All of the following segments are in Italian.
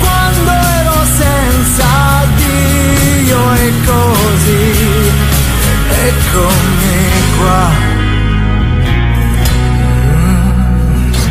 quando ero senza Dio e così, eccomi qua.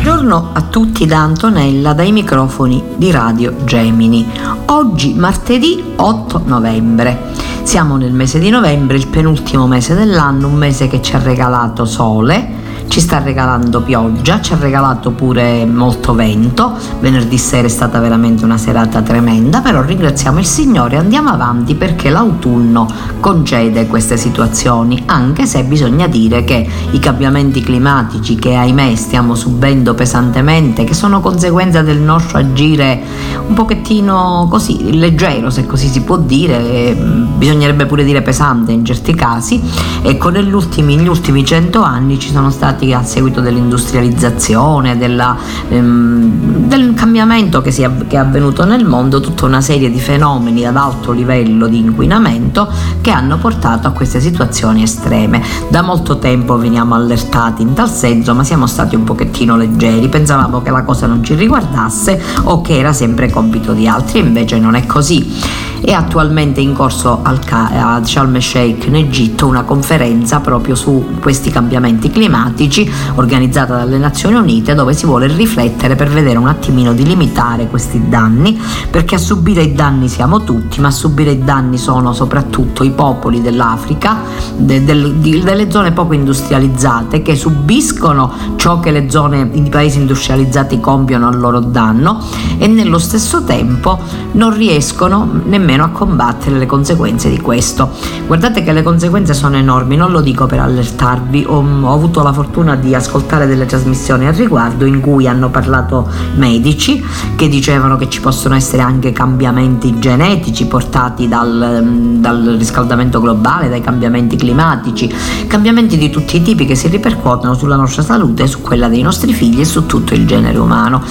Buongiorno a tutti da Antonella dai microfoni di Radio Gemini. Oggi martedì 8 novembre. Siamo nel mese di novembre, il penultimo mese dell'anno, un mese che ci ha regalato sole, ci sta regalando pioggia, ci ha regalato pure molto vento. Venerdì sera è stata veramente una serata tremenda, però ringraziamo il Signore e andiamo avanti perché l'autunno concede queste situazioni, anche se bisogna dire che i cambiamenti climatici che ahimè stiamo subendo pesantemente, che sono conseguenza del nostro agire un pochettino così leggero, se così si può dire, bisognerebbe pure dire pesante in certi casi, ecco negli ultimi cento anni ci sono stati a seguito dell'industrializzazione, della, ehm, del cambiamento che, è, che è avvenuto nel mondo, tutta una serie di fenomeni ad alto livello di inquinamento che hanno portato a queste situazioni estreme. Da molto tempo veniamo allertati in tal senso, ma siamo stati un pochettino leggeri, pensavamo che la cosa non ci riguardasse o che era sempre compito di altri, invece non è così. È attualmente in corso a Sharm el Sheikh in Egitto una conferenza proprio su questi cambiamenti climatici organizzata dalle Nazioni Unite dove si vuole riflettere per vedere un attimino di limitare questi danni perché a subire i danni siamo tutti ma a subire i danni sono soprattutto i popoli dell'Africa de, de, de, delle zone poco industrializzate che subiscono ciò che le zone i paesi industrializzati compiono al loro danno e nello stesso tempo non riescono nemmeno a combattere le conseguenze di questo. Guardate che le conseguenze sono enormi, non lo dico per allertarvi, ho, ho avuto la fortuna di ascoltare delle trasmissioni al riguardo in cui hanno parlato medici che dicevano che ci possono essere anche cambiamenti genetici portati dal, dal riscaldamento globale, dai cambiamenti climatici, cambiamenti di tutti i tipi che si ripercuotono sulla nostra salute, su quella dei nostri figli e su tutto il genere umano.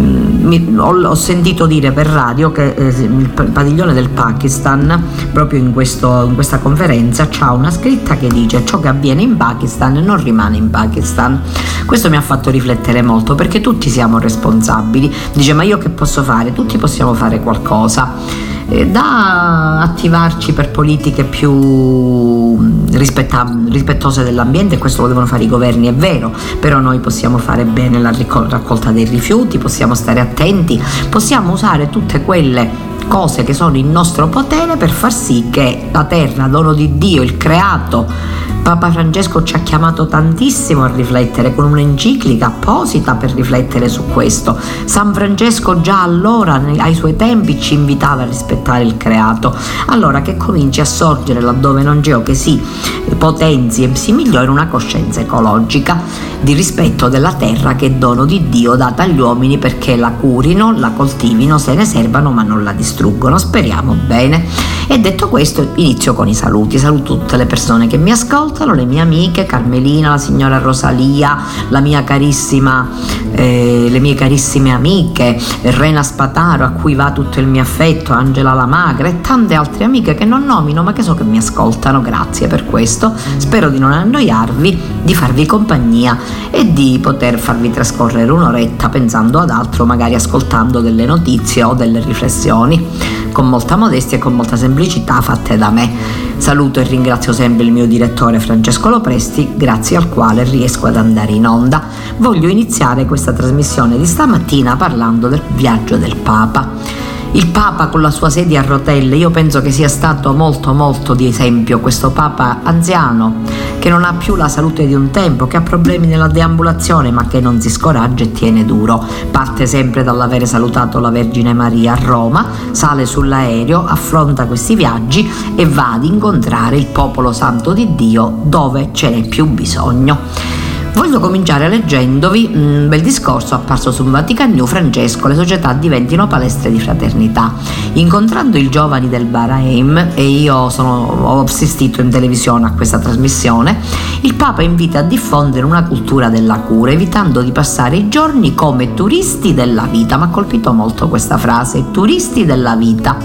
Mi, ho, ho, sentito dire per radio che eh, il padiglione del Pakistan, proprio in, questo, in questa conferenza, ha una scritta che dice ciò che avviene in Pakistan non rimane in Pakistan. Questo mi ha fatto riflettere molto perché tutti siamo responsabili. Dice ma io che posso fare? Tutti possiamo fare qualcosa da attivarci per politiche più rispettose dell'ambiente, questo lo devono fare i governi, è vero, però noi possiamo fare bene la raccolta dei rifiuti, possiamo stare attenti, possiamo usare tutte quelle cose che sono in nostro potere per far sì che la terra, dono di Dio, il creato, Papa Francesco ci ha chiamato tantissimo a riflettere con un'enciclica apposita per riflettere su questo. San Francesco già allora, ai suoi tempi, ci invitava a rispettare il creato. Allora che cominci a sorgere laddove non c'è o che si potenzi e si migliori una coscienza ecologica di rispetto della terra che è dono di Dio data agli uomini perché la curino, la coltivino, se ne servano ma non la distruggono. Speriamo bene. E detto questo inizio con i saluti. Saluto tutte le persone che mi ascoltano, le mie amiche, Carmelina, la signora Rosalia, la mia carissima, eh, le mie carissime amiche, Rena Spataro a cui va tutto il mio affetto, Angela Lamagra e tante altre amiche che non nomino ma che so che mi ascoltano. Grazie per questo. Spero di non annoiarvi, di farvi compagnia e di poter farvi trascorrere un'oretta pensando ad altro, magari ascoltando delle notizie o delle riflessioni, con molta modestia e con molta semplicità fatte da me. Saluto e ringrazio sempre il mio direttore Francesco Lopresti, grazie al quale riesco ad andare in onda. Voglio iniziare questa trasmissione di stamattina parlando del viaggio del Papa. Il Papa con la sua sedia a rotelle, io penso che sia stato molto molto di esempio questo Papa anziano che non ha più la salute di un tempo, che ha problemi nella deambulazione ma che non si scoraggia e tiene duro. Parte sempre dall'avere salutato la Vergine Maria a Roma, sale sull'aereo, affronta questi viaggi e va ad incontrare il popolo santo di Dio dove ce n'è più bisogno. Voglio cominciare leggendovi un bel discorso apparso su Vatican New Francesco, le società diventino palestre di fraternità. Incontrando i giovani del Bahrain, e io sono, ho assistito in televisione a questa trasmissione, il Papa invita a diffondere una cultura della cura, evitando di passare i giorni come turisti della vita. Mi ha colpito molto questa frase, turisti della vita.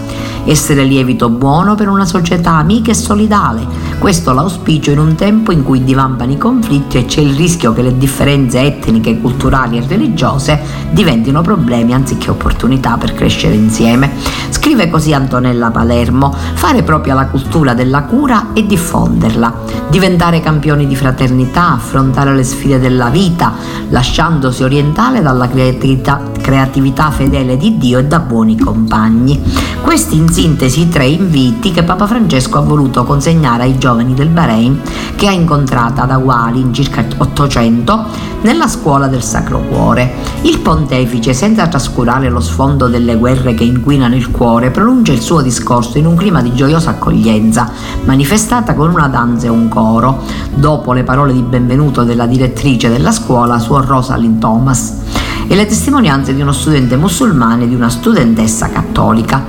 Essere lievito buono per una società amica e solidale. Questo l'auspicio in un tempo in cui divampano i conflitti e c'è il rischio che le differenze etniche, culturali e religiose diventino problemi anziché opportunità per crescere insieme. Scrive così Antonella Palermo, fare propria la cultura della cura e diffonderla, diventare campioni di fraternità, affrontare le sfide della vita, lasciandosi orientare dalla creatività, creatività fedele di Dio e da buoni compagni. Questi in sintesi tre inviti che Papa Francesco ha voluto consegnare ai giovani del Bahrain che ha incontrato ad Awali in circa 800 800 nella scuola del Sacro Cuore. Il pontefice, senza trascurare lo sfondo delle guerre che inquinano il cuore, pronuncia il suo discorso in un clima di gioiosa accoglienza, manifestata con una danza e un coro, dopo le parole di benvenuto della direttrice della scuola, Suor Rosalind Thomas e le testimonianze di uno studente musulmano e di una studentessa cattolica.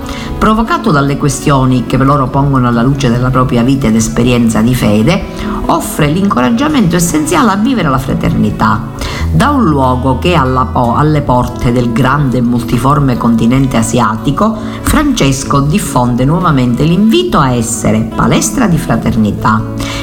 Provocato dalle questioni che loro pongono alla luce della propria vita ed esperienza di fede, offre l'incoraggiamento essenziale a vivere la fraternità. Da un luogo che è po- alle porte del grande e multiforme continente asiatico, Francesco diffonde nuovamente l'invito a essere palestra di fraternità.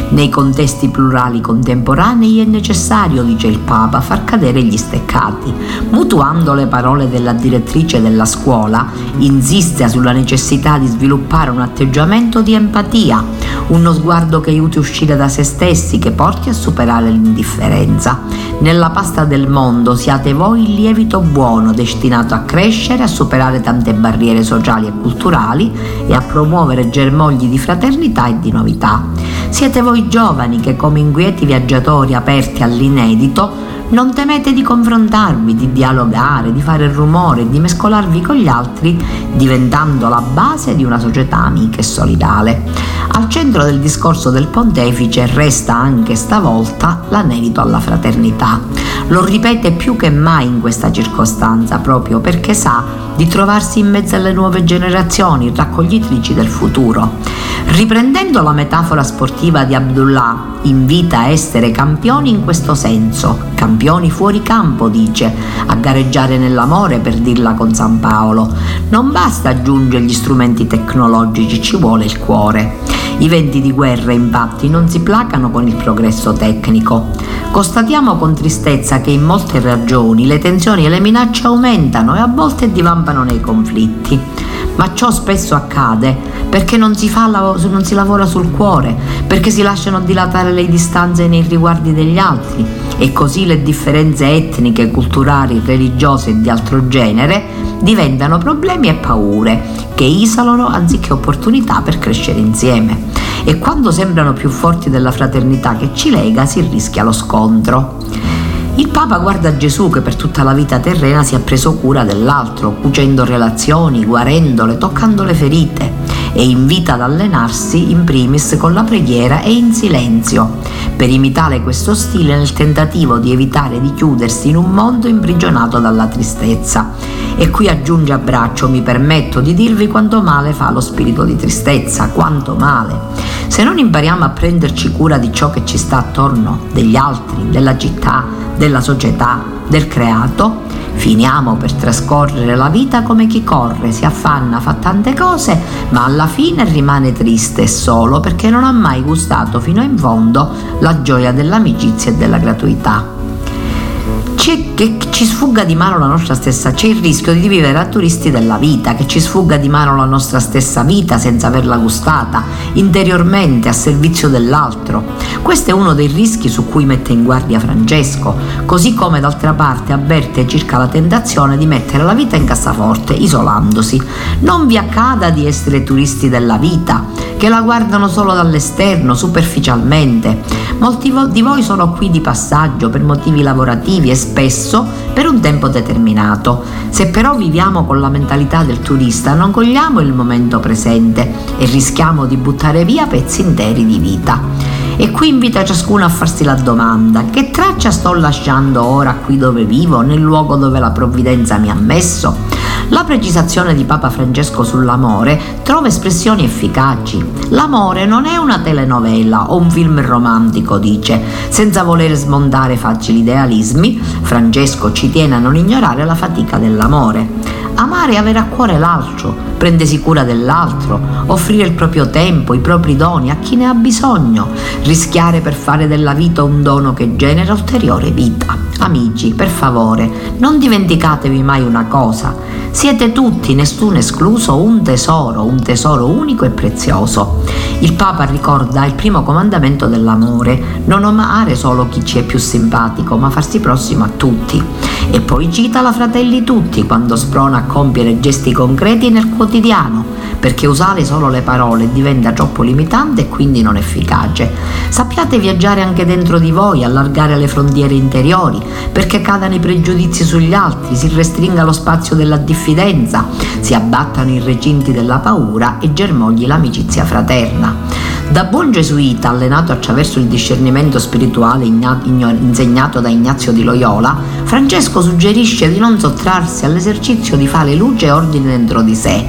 Nei contesti plurali contemporanei è necessario, dice il Papa, far cadere gli steccati. Mutuando le parole della direttrice della scuola, insiste sulla necessità di sviluppare un atteggiamento di empatia, uno sguardo che aiuti a uscire da se stessi, che porti a superare l'indifferenza. Nella pasta del mondo siate voi il lievito buono destinato a crescere, a superare tante barriere sociali e culturali e a promuovere germogli di fraternità e di novità. Siete voi giovani che come inquieti viaggiatori aperti all'inedito non temete di confrontarvi, di dialogare, di fare rumore, di mescolarvi con gli altri, diventando la base di una società amica e solidale. Al centro del discorso del pontefice resta anche stavolta l'anelito alla fraternità. Lo ripete più che mai in questa circostanza, proprio perché sa di trovarsi in mezzo alle nuove generazioni, raccoglitrici del futuro. Riprendendo la metafora sportiva di Abdullah, invita a essere campioni in questo senso, campioni fuori campo, dice, a gareggiare nell'amore per dirla con San Paolo. Non basta aggiungere gli strumenti tecnologici, ci vuole il cuore. I venti di guerra infatti non si placano con il progresso tecnico. Constatiamo con tristezza che in molte ragioni le tensioni e le minacce aumentano e a volte divampano nei conflitti ma ciò spesso accade perché non si, fa, non si lavora sul cuore, perché si lasciano dilatare le distanze nei riguardi degli altri e così le differenze etniche, culturali, religiose e di altro genere diventano problemi e paure che isolano anziché opportunità per crescere insieme. E quando sembrano più forti della fraternità che ci lega si rischia lo scontro. Il Papa guarda Gesù che per tutta la vita terrena si è preso cura dell'altro, cucendo relazioni, guarendole, toccando le ferite e invita ad allenarsi in primis con la preghiera e in silenzio, per imitare questo stile nel tentativo di evitare di chiudersi in un mondo imprigionato dalla tristezza. E qui aggiunge a braccio, mi permetto di dirvi quanto male fa lo spirito di tristezza, quanto male. Se non impariamo a prenderci cura di ciò che ci sta attorno, degli altri, della città, della società, del creato, finiamo per trascorrere la vita come chi corre, si affanna, fa tante cose, ma alla fine rimane triste e solo perché non ha mai gustato fino in fondo la gioia dell'amicizia e della gratuità. C'è, che ci sfugga di mano la nostra stessa, c'è il rischio di vivere a turisti della vita, che ci sfugga di mano la nostra stessa vita senza averla gustata, interiormente a servizio dell'altro. Questo è uno dei rischi su cui mette in guardia Francesco, così come d'altra parte avverte circa la tentazione di mettere la vita in cassaforte, isolandosi. Non vi accada di essere turisti della vita, che la guardano solo dall'esterno, superficialmente. Molti di voi sono qui di passaggio per motivi lavorativi e spesso per un tempo determinato. Se però viviamo con la mentalità del turista non cogliamo il momento presente e rischiamo di buttare via pezzi interi di vita. E qui invita ciascuno a farsi la domanda, che traccia sto lasciando ora qui dove vivo, nel luogo dove la provvidenza mi ha messo? La precisazione di Papa Francesco sull'amore trova espressioni efficaci. L'amore non è una telenovela o un film romantico, dice. Senza voler smontare facili idealismi, Francesco ci tiene a non ignorare la fatica dell'amore. Amare e avere a cuore l'altro, prendersi cura dell'altro, offrire il proprio tempo, i propri doni a chi ne ha bisogno, rischiare per fare della vita un dono che genera ulteriore vita. Amici, per favore, non dimenticatevi mai una cosa. Siete tutti, nessuno escluso, un tesoro, un tesoro unico e prezioso. Il Papa ricorda il primo comandamento dell'amore, non amare solo chi ci è più simpatico, ma farsi prossimo a tutti. E poi cita la Fratelli Tutti quando sprona a compiere gesti concreti nel quotidiano, perché usare solo le parole diventa troppo limitante e quindi non efficace. Sappiate viaggiare anche dentro di voi, allargare le frontiere interiori, perché cadano i pregiudizi sugli altri, si restringa lo spazio della diffidenza, si abbattano i recinti della paura e germogli l'amicizia fraterna. Da buon gesuita, allenato attraverso il discernimento spirituale insegnato da Ignazio di Loyola, Francesco suggerisce di non sottrarsi all'esercizio di fare luce e ordine dentro di sé,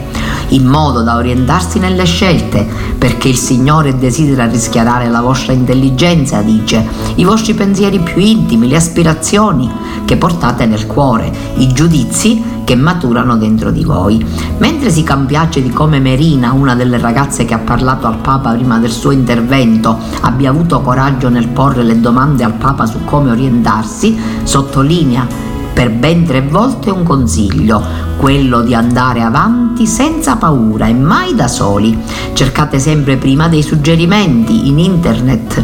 in modo da orientarsi nelle scelte, perché il Signore desidera rischiarare la vostra intelligenza, dice, i vostri pensieri più intimi, le aspirazioni che portate nel cuore, i giudizi che maturano dentro di voi. Mentre si compiace di come Merina, una delle ragazze che ha parlato al Papa prima del suo intervento, abbia avuto coraggio nel porre le domande al Papa su come orientarsi, sottolinea per ben tre volte un consiglio, quello di andare avanti senza paura e mai da soli. Cercate sempre prima dei suggerimenti in internet,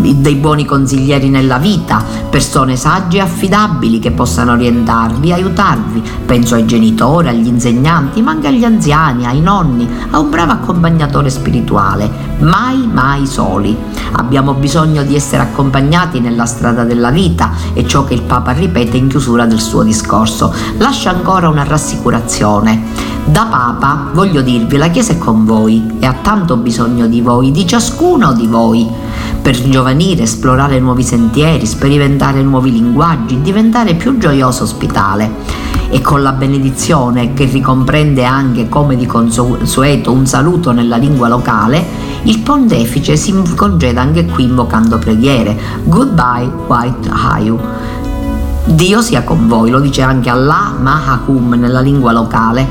dei buoni consiglieri nella vita, persone sagge e affidabili che possano orientarvi, aiutarvi. Penso ai genitori, agli insegnanti, ma anche agli anziani, ai nonni, a un bravo accompagnatore spirituale. Mai, mai soli. Abbiamo bisogno di essere accompagnati nella strada della vita, è ciò che il Papa ripete in chiusura del suo discorso. Lascia ancora una rassicurazione. Da Papa voglio dirvi, la Chiesa è con voi e ha tanto bisogno di voi, di ciascuno di voi, per giovanire, esplorare nuovi sentieri, sperimentare nuovi linguaggi, diventare più gioioso ospitale. E con la benedizione, che ricomprende anche come di consueto un saluto nella lingua locale, il pontefice si congeda anche qui invocando preghiere. Goodbye, White Hayu. Dio sia con voi, lo dice anche Allah Mahakum nella lingua locale.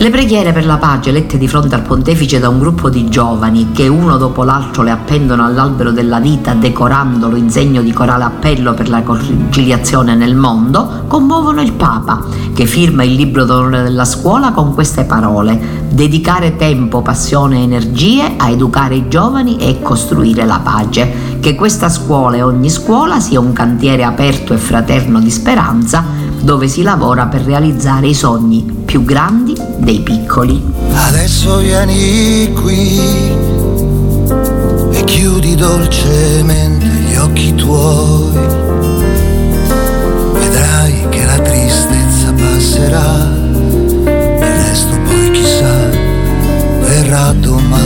Le preghiere per la pace lette di fronte al pontefice da un gruppo di giovani che uno dopo l'altro le appendono all'albero della vita decorandolo in segno di corale appello per la conciliazione nel mondo, commuovono il Papa che firma il libro d'onore della scuola con queste parole dedicare tempo, passione e energie a educare i giovani e costruire la pace. Che questa scuola e ogni scuola sia un cantiere aperto e fraterno di speranza dove si lavora per realizzare i sogni più grandi dei piccoli. Adesso vieni qui e chiudi dolcemente gli occhi tuoi. Vedrai che la tristezza passerà, il resto poi chissà verrà domani.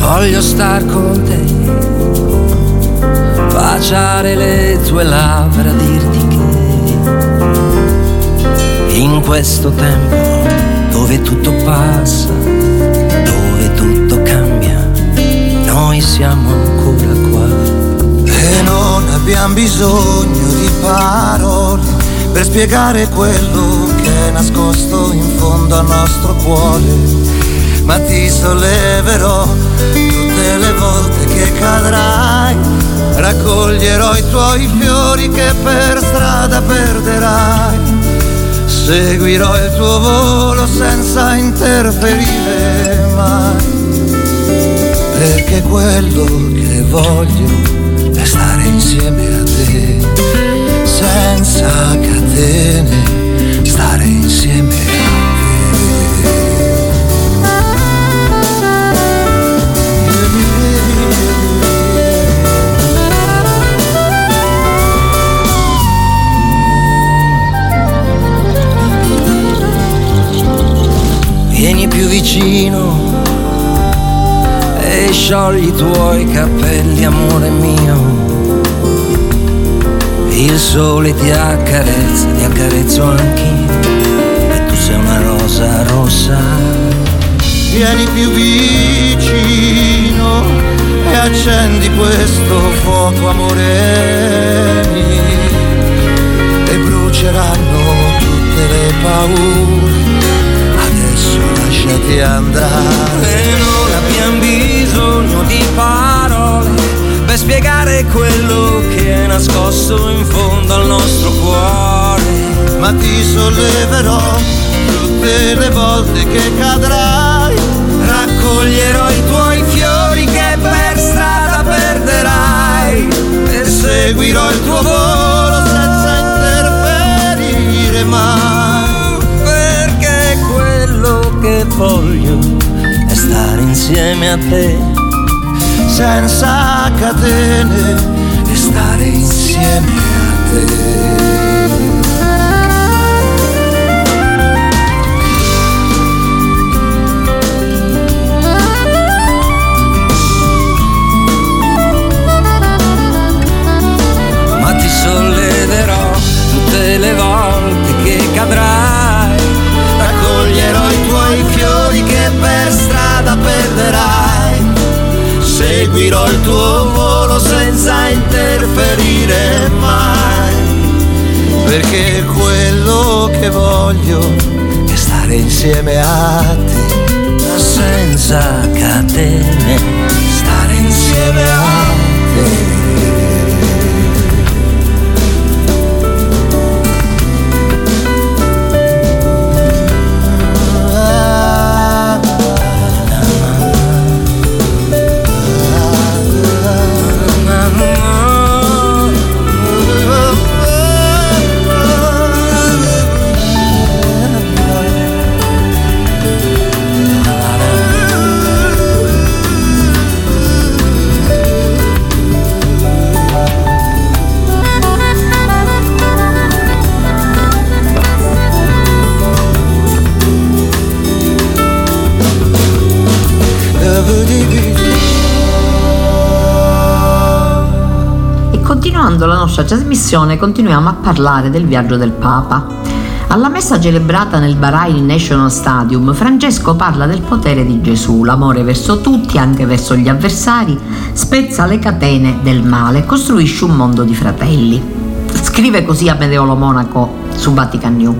Voglio star con te baciare le tue labbra, dirti che in questo tempo dove tutto passa, dove tutto cambia, noi siamo ancora qua. E non abbiamo bisogno di parole per spiegare quello che è nascosto in fondo al nostro cuore, ma ti solleverò tutte le volte che cadrai, raccoglierò i tuoi fiori che per strada perderai. Seguirò il tuo volo senza interferire mai, perché quello che voglio è stare insieme a te, senza catene, stare insieme a te. Più vicino e sciogli i tuoi capelli, amore mio. Il sole ti accarezza, ti accarezzo anch'io, e tu sei una rosa rossa. Vieni più vicino e accendi questo fuoco, amore mio, e bruceranno tutte le paure lasciati andare. E non abbiamo bisogno di parole per spiegare quello che è nascosto in fondo al nostro cuore. Ma ti solleverò tutte le volte che cadrai. Raccoglierò i tuoi fiori che per strada perderai. E seguirò il tuo volo senza interferire mai voglio è stare insieme a te, senza catene, e stare insieme a te. Seguirò il tuo volo senza interferire mai, perché quello che voglio è stare insieme a te, trasmissione continuiamo a parlare del viaggio del Papa. Alla messa celebrata nel Bahrain National Stadium, Francesco parla del potere di Gesù, l'amore verso tutti, anche verso gli avversari, spezza le catene del male costruisce un mondo di fratelli. Scrive così a Medeolo Monaco su Vatican New.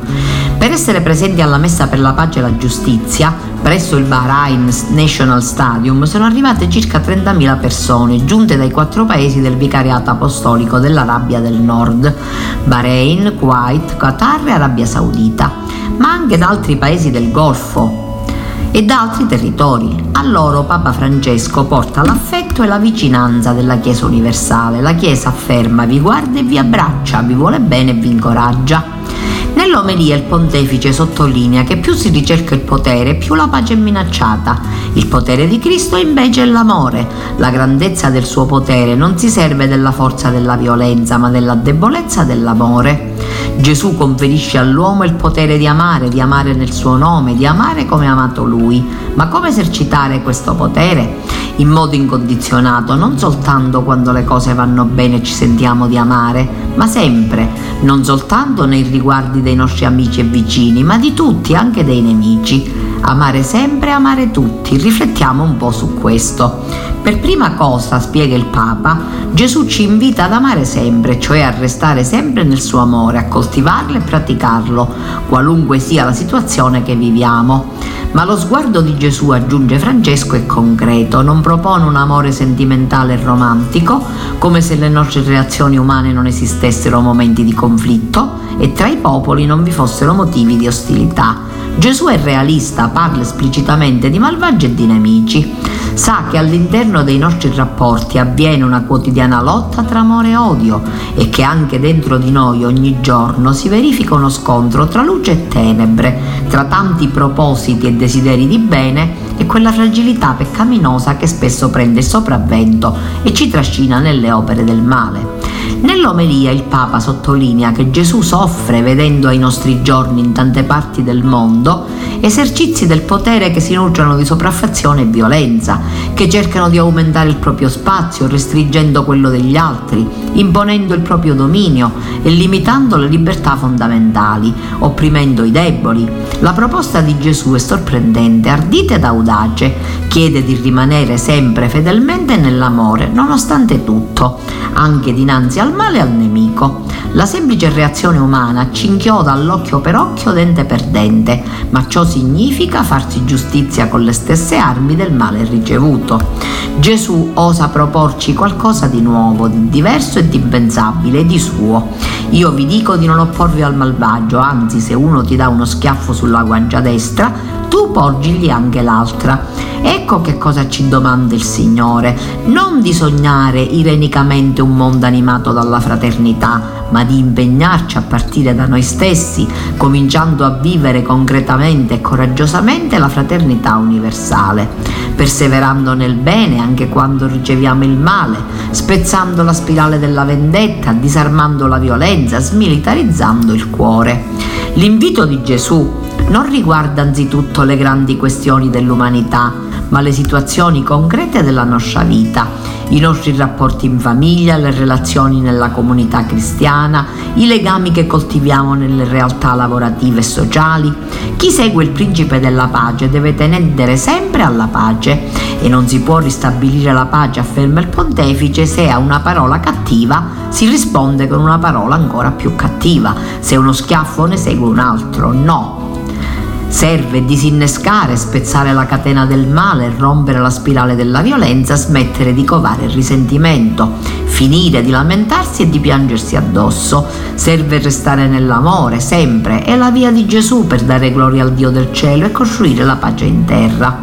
Per essere presenti alla messa per la pace e la giustizia, presso il Bahrain National Stadium sono arrivate circa 30.000 persone, giunte dai quattro paesi del vicariato apostolico dell'Arabia del Nord, Bahrain, Kuwait, Qatar e Arabia Saudita, ma anche da altri paesi del Golfo, e da altri territori. A loro Papa Francesco porta l'affetto e la vicinanza della Chiesa universale. La Chiesa afferma, vi guarda e vi abbraccia, vi vuole bene e vi incoraggia. Nell'omelia il pontefice sottolinea che più si ricerca il potere, più la pace è minacciata. Il potere di Cristo invece è l'amore. La grandezza del suo potere non si serve della forza della violenza, ma della debolezza dell'amore. Gesù conferisce all'uomo il potere di amare, di amare nel suo nome, di amare come ha amato lui. Ma come esercitare questo potere? In modo incondizionato, non soltanto quando le cose vanno bene e ci sentiamo di amare, ma sempre, non soltanto nei riguardi dei nostri amici e vicini, ma di tutti, anche dei nemici. Amare sempre, amare tutti. Riflettiamo un po' su questo. Per prima cosa, spiega il Papa, Gesù ci invita ad amare sempre, cioè a restare sempre nel suo amore, a coltivarlo e praticarlo, qualunque sia la situazione che viviamo. Ma lo sguardo di Gesù, aggiunge Francesco, è concreto, non propone un amore sentimentale e romantico, come se le nostre reazioni umane non esistessero momenti di conflitto e tra i popoli non vi fossero motivi di ostilità. Gesù è realista, parla esplicitamente di malvagi e di nemici sa che all'interno dei nostri rapporti avviene una quotidiana lotta tra amore e odio e che anche dentro di noi ogni giorno si verifica uno scontro tra luce e tenebre, tra tanti propositi e desideri di bene e quella fragilità peccaminosa che spesso prende il sopravvento e ci trascina nelle opere del male. Nell'omelia il Papa sottolinea che Gesù soffre vedendo ai nostri giorni in tante parti del mondo esercizi del potere che si nutrono di sopraffazione e violenza, che cercano di aumentare il proprio spazio restringendo quello degli altri, imponendo il proprio dominio e limitando le libertà fondamentali, opprimendo i deboli. La proposta di Gesù è sorprendente, ardita ed audace, chiede di rimanere sempre fedelmente nell'amore, nonostante tutto, anche dinanzi al male e al nemico. La semplice reazione umana ci inchioda all'occhio per occhio, dente per dente, ma ciò significa farsi giustizia con le stesse armi del male ricevuto. Gesù osa proporci qualcosa di nuovo, di diverso e di impensabile, di suo. Io vi dico di non opporvi al malvagio, anzi se uno ti dà uno schiaffo sulla guancia destra, tu porgigli anche l'altra. Ecco che cosa ci domanda il Signore, non di sognare irenicamente un mondo animato dalla fraternità, ma di impegnarci a partire da noi stessi, cominciando a vivere concretamente e coraggiosamente la fraternità universale, perseverando nel bene anche quando riceviamo il male, spezzando la spirale della vendetta, disarmando la violenza, smilitarizzando il cuore. L'invito di Gesù non riguarda anzitutto le grandi questioni dell'umanità, ma le situazioni concrete della nostra vita, i nostri rapporti in famiglia, le relazioni nella comunità cristiana, i legami che coltiviamo nelle realtà lavorative e sociali. Chi segue il principe della pace deve tendere sempre alla pace e non si può ristabilire la pace, afferma il pontefice, se a una parola cattiva si risponde con una parola ancora più cattiva, se uno schiaffo ne segue un altro. No, Serve disinnescare, spezzare la catena del male, rompere la spirale della violenza, smettere di covare il risentimento, finire di lamentarsi e di piangersi addosso. Serve restare nell'amore, sempre. È la via di Gesù per dare gloria al Dio del cielo e costruire la pace in terra.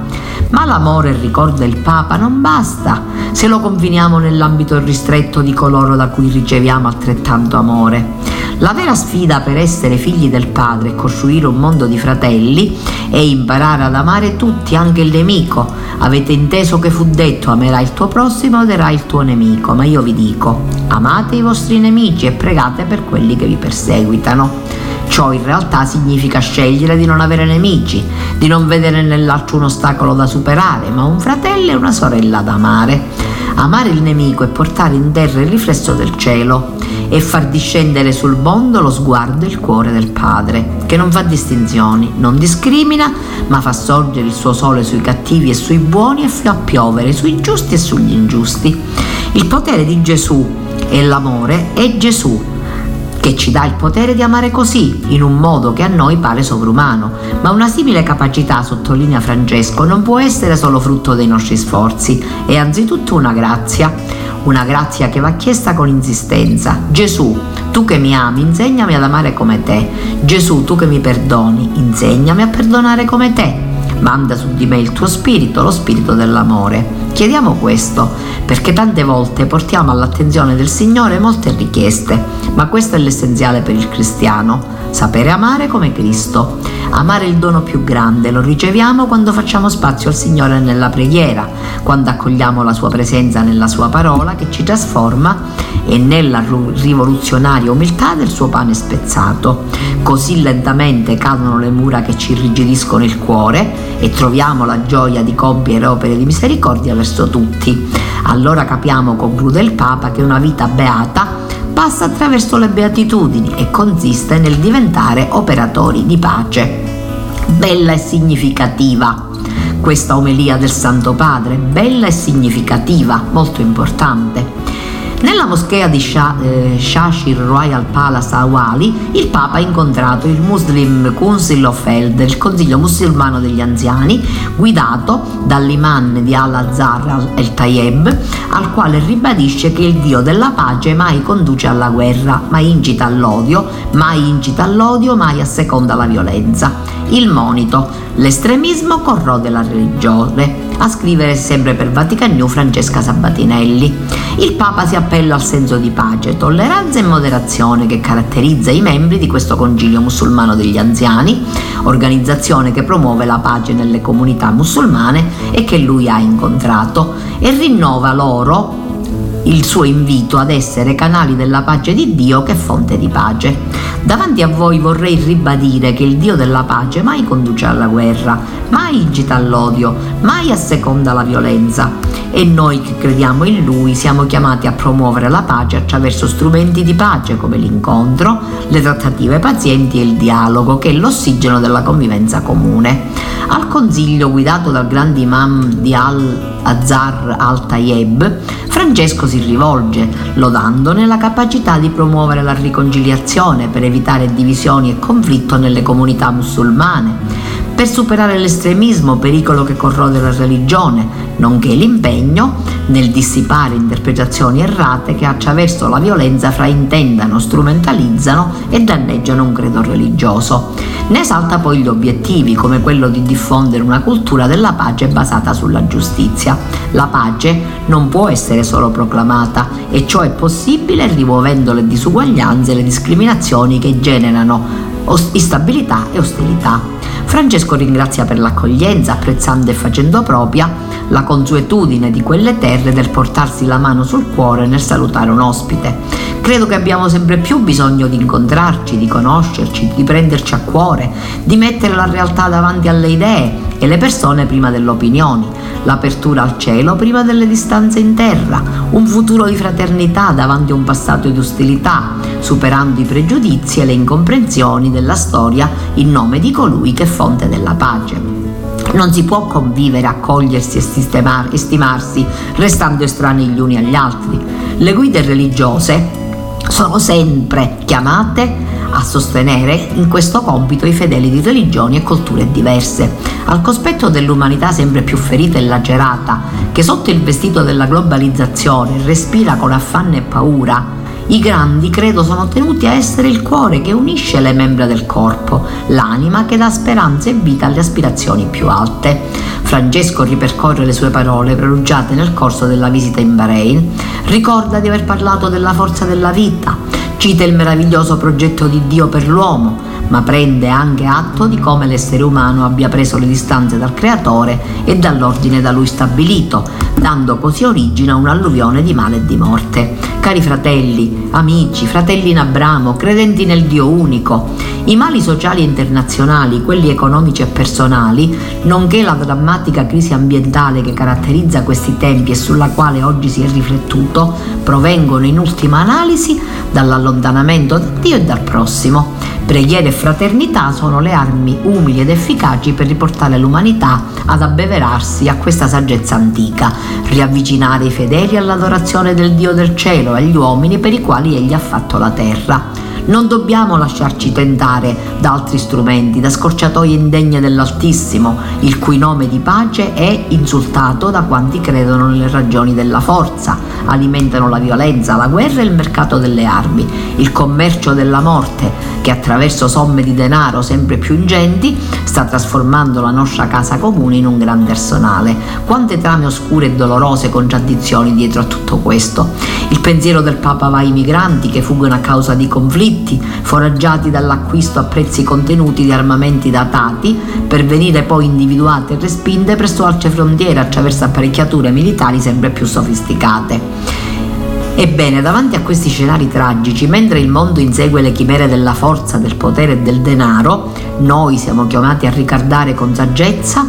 Ma l'amore, ricorda il Papa, non basta se lo confiniamo nell'ambito ristretto di coloro da cui riceviamo altrettanto amore. La vera sfida per essere figli del Padre e costruire un mondo di fratelli è imparare ad amare tutti, anche il nemico. Avete inteso che fu detto amerai il tuo prossimo ed erai il tuo nemico, ma io vi dico amate i vostri nemici e pregate per quelli che vi perseguitano. Ciò in realtà significa scegliere di non avere nemici, di non vedere nell'altro un ostacolo da superare, ma un fratello e una sorella da amare. Amare il nemico e portare in terra il riflesso del cielo e far discendere sul mondo lo sguardo e il cuore del Padre, che non fa distinzioni, non discrimina, ma fa sorgere il suo sole sui cattivi e sui buoni e fa piovere sui giusti e sugli ingiusti. Il potere di Gesù e l'amore è Gesù che ci dà il potere di amare così, in un modo che a noi pare sovrumano. Ma una simile capacità, sottolinea Francesco, non può essere solo frutto dei nostri sforzi, è anzitutto una grazia, una grazia che va chiesta con insistenza. Gesù, tu che mi ami, insegnami ad amare come te. Gesù, tu che mi perdoni, insegnami a perdonare come te. Manda su di me il tuo spirito, lo spirito dell'amore. Chiediamo questo perché tante volte portiamo all'attenzione del Signore molte richieste, ma questo è l'essenziale per il cristiano, sapere amare come Cristo. Amare il dono più grande lo riceviamo quando facciamo spazio al Signore nella preghiera, quando accogliamo la sua presenza nella sua parola che ci trasforma e nella rivoluzionaria umiltà del suo pane spezzato. Così lentamente cadono le mura che ci irrigidiscono il cuore e troviamo la gioia di compiere opere di misericordia verso tutti. Allora capiamo, conclude il Papa, che una vita beata passa attraverso le beatitudini e consiste nel diventare operatori di pace. Bella e significativa questa omelia del Santo Padre, bella e significativa, molto importante. Nella moschea di eh, Shashir Royal Palace a Wali, il Papa ha incontrato il Muslim Council of Elders, il Consiglio musulmano degli anziani, guidato dall'imam di Al-Azhar el-Tayeb, al quale ribadisce che il Dio della pace mai conduce alla guerra, mai incita all'odio, mai incita all'odio, mai asseconda la violenza. Il monito, l'estremismo corrode la religione a scrivere sempre per Vatican New Francesca Sabatinelli. Il Papa si appella al senso di pace, tolleranza e moderazione che caratterizza i membri di questo Concilio musulmano degli anziani, organizzazione che promuove la pace nelle comunità musulmane e che lui ha incontrato e rinnova loro il suo invito ad essere canali della pace di Dio che è fonte di pace. Davanti a voi vorrei ribadire che il Dio della pace mai conduce alla guerra, mai incita all'odio, mai asseconda la violenza e noi che crediamo in Lui siamo chiamati a promuovere la pace attraverso strumenti di pace come l'incontro, le trattative pazienti e il dialogo che è l'ossigeno della convivenza comune. Al consiglio guidato dal grande imam di Al-Azhar al-Tayeb, Francesco si rivolge, lodandone la capacità di promuovere la riconciliazione per evitare divisioni e conflitto nelle comunità musulmane per superare l'estremismo, pericolo che corrode la religione, nonché l'impegno nel dissipare interpretazioni errate che attraverso la violenza fraintendano, strumentalizzano e danneggiano un credo religioso. Ne esalta poi gli obiettivi, come quello di diffondere una cultura della pace basata sulla giustizia. La pace non può essere solo proclamata e ciò è possibile rimuovendo le disuguaglianze e le discriminazioni che generano instabilità e ostilità. Francesco ringrazia per l'accoglienza, apprezzando e facendo propria la consuetudine di quelle terre del portarsi la mano sul cuore nel salutare un ospite. Credo che abbiamo sempre più bisogno di incontrarci, di conoscerci, di prenderci a cuore, di mettere la realtà davanti alle idee e le persone prima delle opinioni, l'apertura al cielo prima delle distanze in terra, un futuro di fraternità davanti a un passato di ostilità, superando i pregiudizi e le incomprensioni della storia in nome di colui che è fonte della pace. Non si può convivere, accogliersi e sistemar, stimarsi restando estranei gli uni agli altri. Le guide religiose sono sempre chiamate a sostenere in questo compito i fedeli di religioni e culture diverse, al cospetto dell'umanità sempre più ferita e lacerata, che sotto il vestito della globalizzazione respira con affanno e paura i grandi credo sono tenuti a essere il cuore che unisce le membra del corpo, l'anima che dà speranza e vita alle aspirazioni più alte. Francesco ripercorre le sue parole pronunciate nel corso della visita in Bahrain, ricorda di aver parlato della forza della vita, cita il meraviglioso progetto di Dio per l'uomo, ma prende anche atto di come l'essere umano abbia preso le distanze dal Creatore e dall'ordine da lui stabilito, dando così origine a un'alluvione di male e di morte. Cari fratelli, amici, fratelli in Abramo, credenti nel Dio unico, i mali sociali internazionali, quelli economici e personali, nonché la drammatica crisi ambientale che caratterizza questi tempi e sulla quale oggi si è riflettuto, provengono in ultima analisi dall'allontanamento da Dio e dal prossimo. Preghiera e fraternità sono le armi umili ed efficaci per riportare l'umanità ad abbeverarsi a questa saggezza antica, riavvicinare i fedeli all'adorazione del Dio del cielo e agli uomini per i quali egli ha fatto la terra. Non dobbiamo lasciarci tentare da altri strumenti, da scorciatoie indegne dell'Altissimo, il cui nome di pace è insultato da quanti credono nelle ragioni della forza, alimentano la violenza, la guerra e il mercato delle armi, il commercio della morte, che attraverso somme di denaro sempre più ingenti sta trasformando la nostra casa comune in un grande arsenale. Quante trame oscure e dolorose contraddizioni dietro a tutto questo. Il pensiero del Papa va ai migranti che fuggono a causa di conflitti foraggiati dall'acquisto a prezzi contenuti di armamenti datati, per venire poi individuate e respinte presso altre frontiere attraverso apparecchiature militari sempre più sofisticate. Ebbene, davanti a questi scenari tragici, mentre il mondo insegue le chimere della forza, del potere e del denaro, noi siamo chiamati a ricordare con saggezza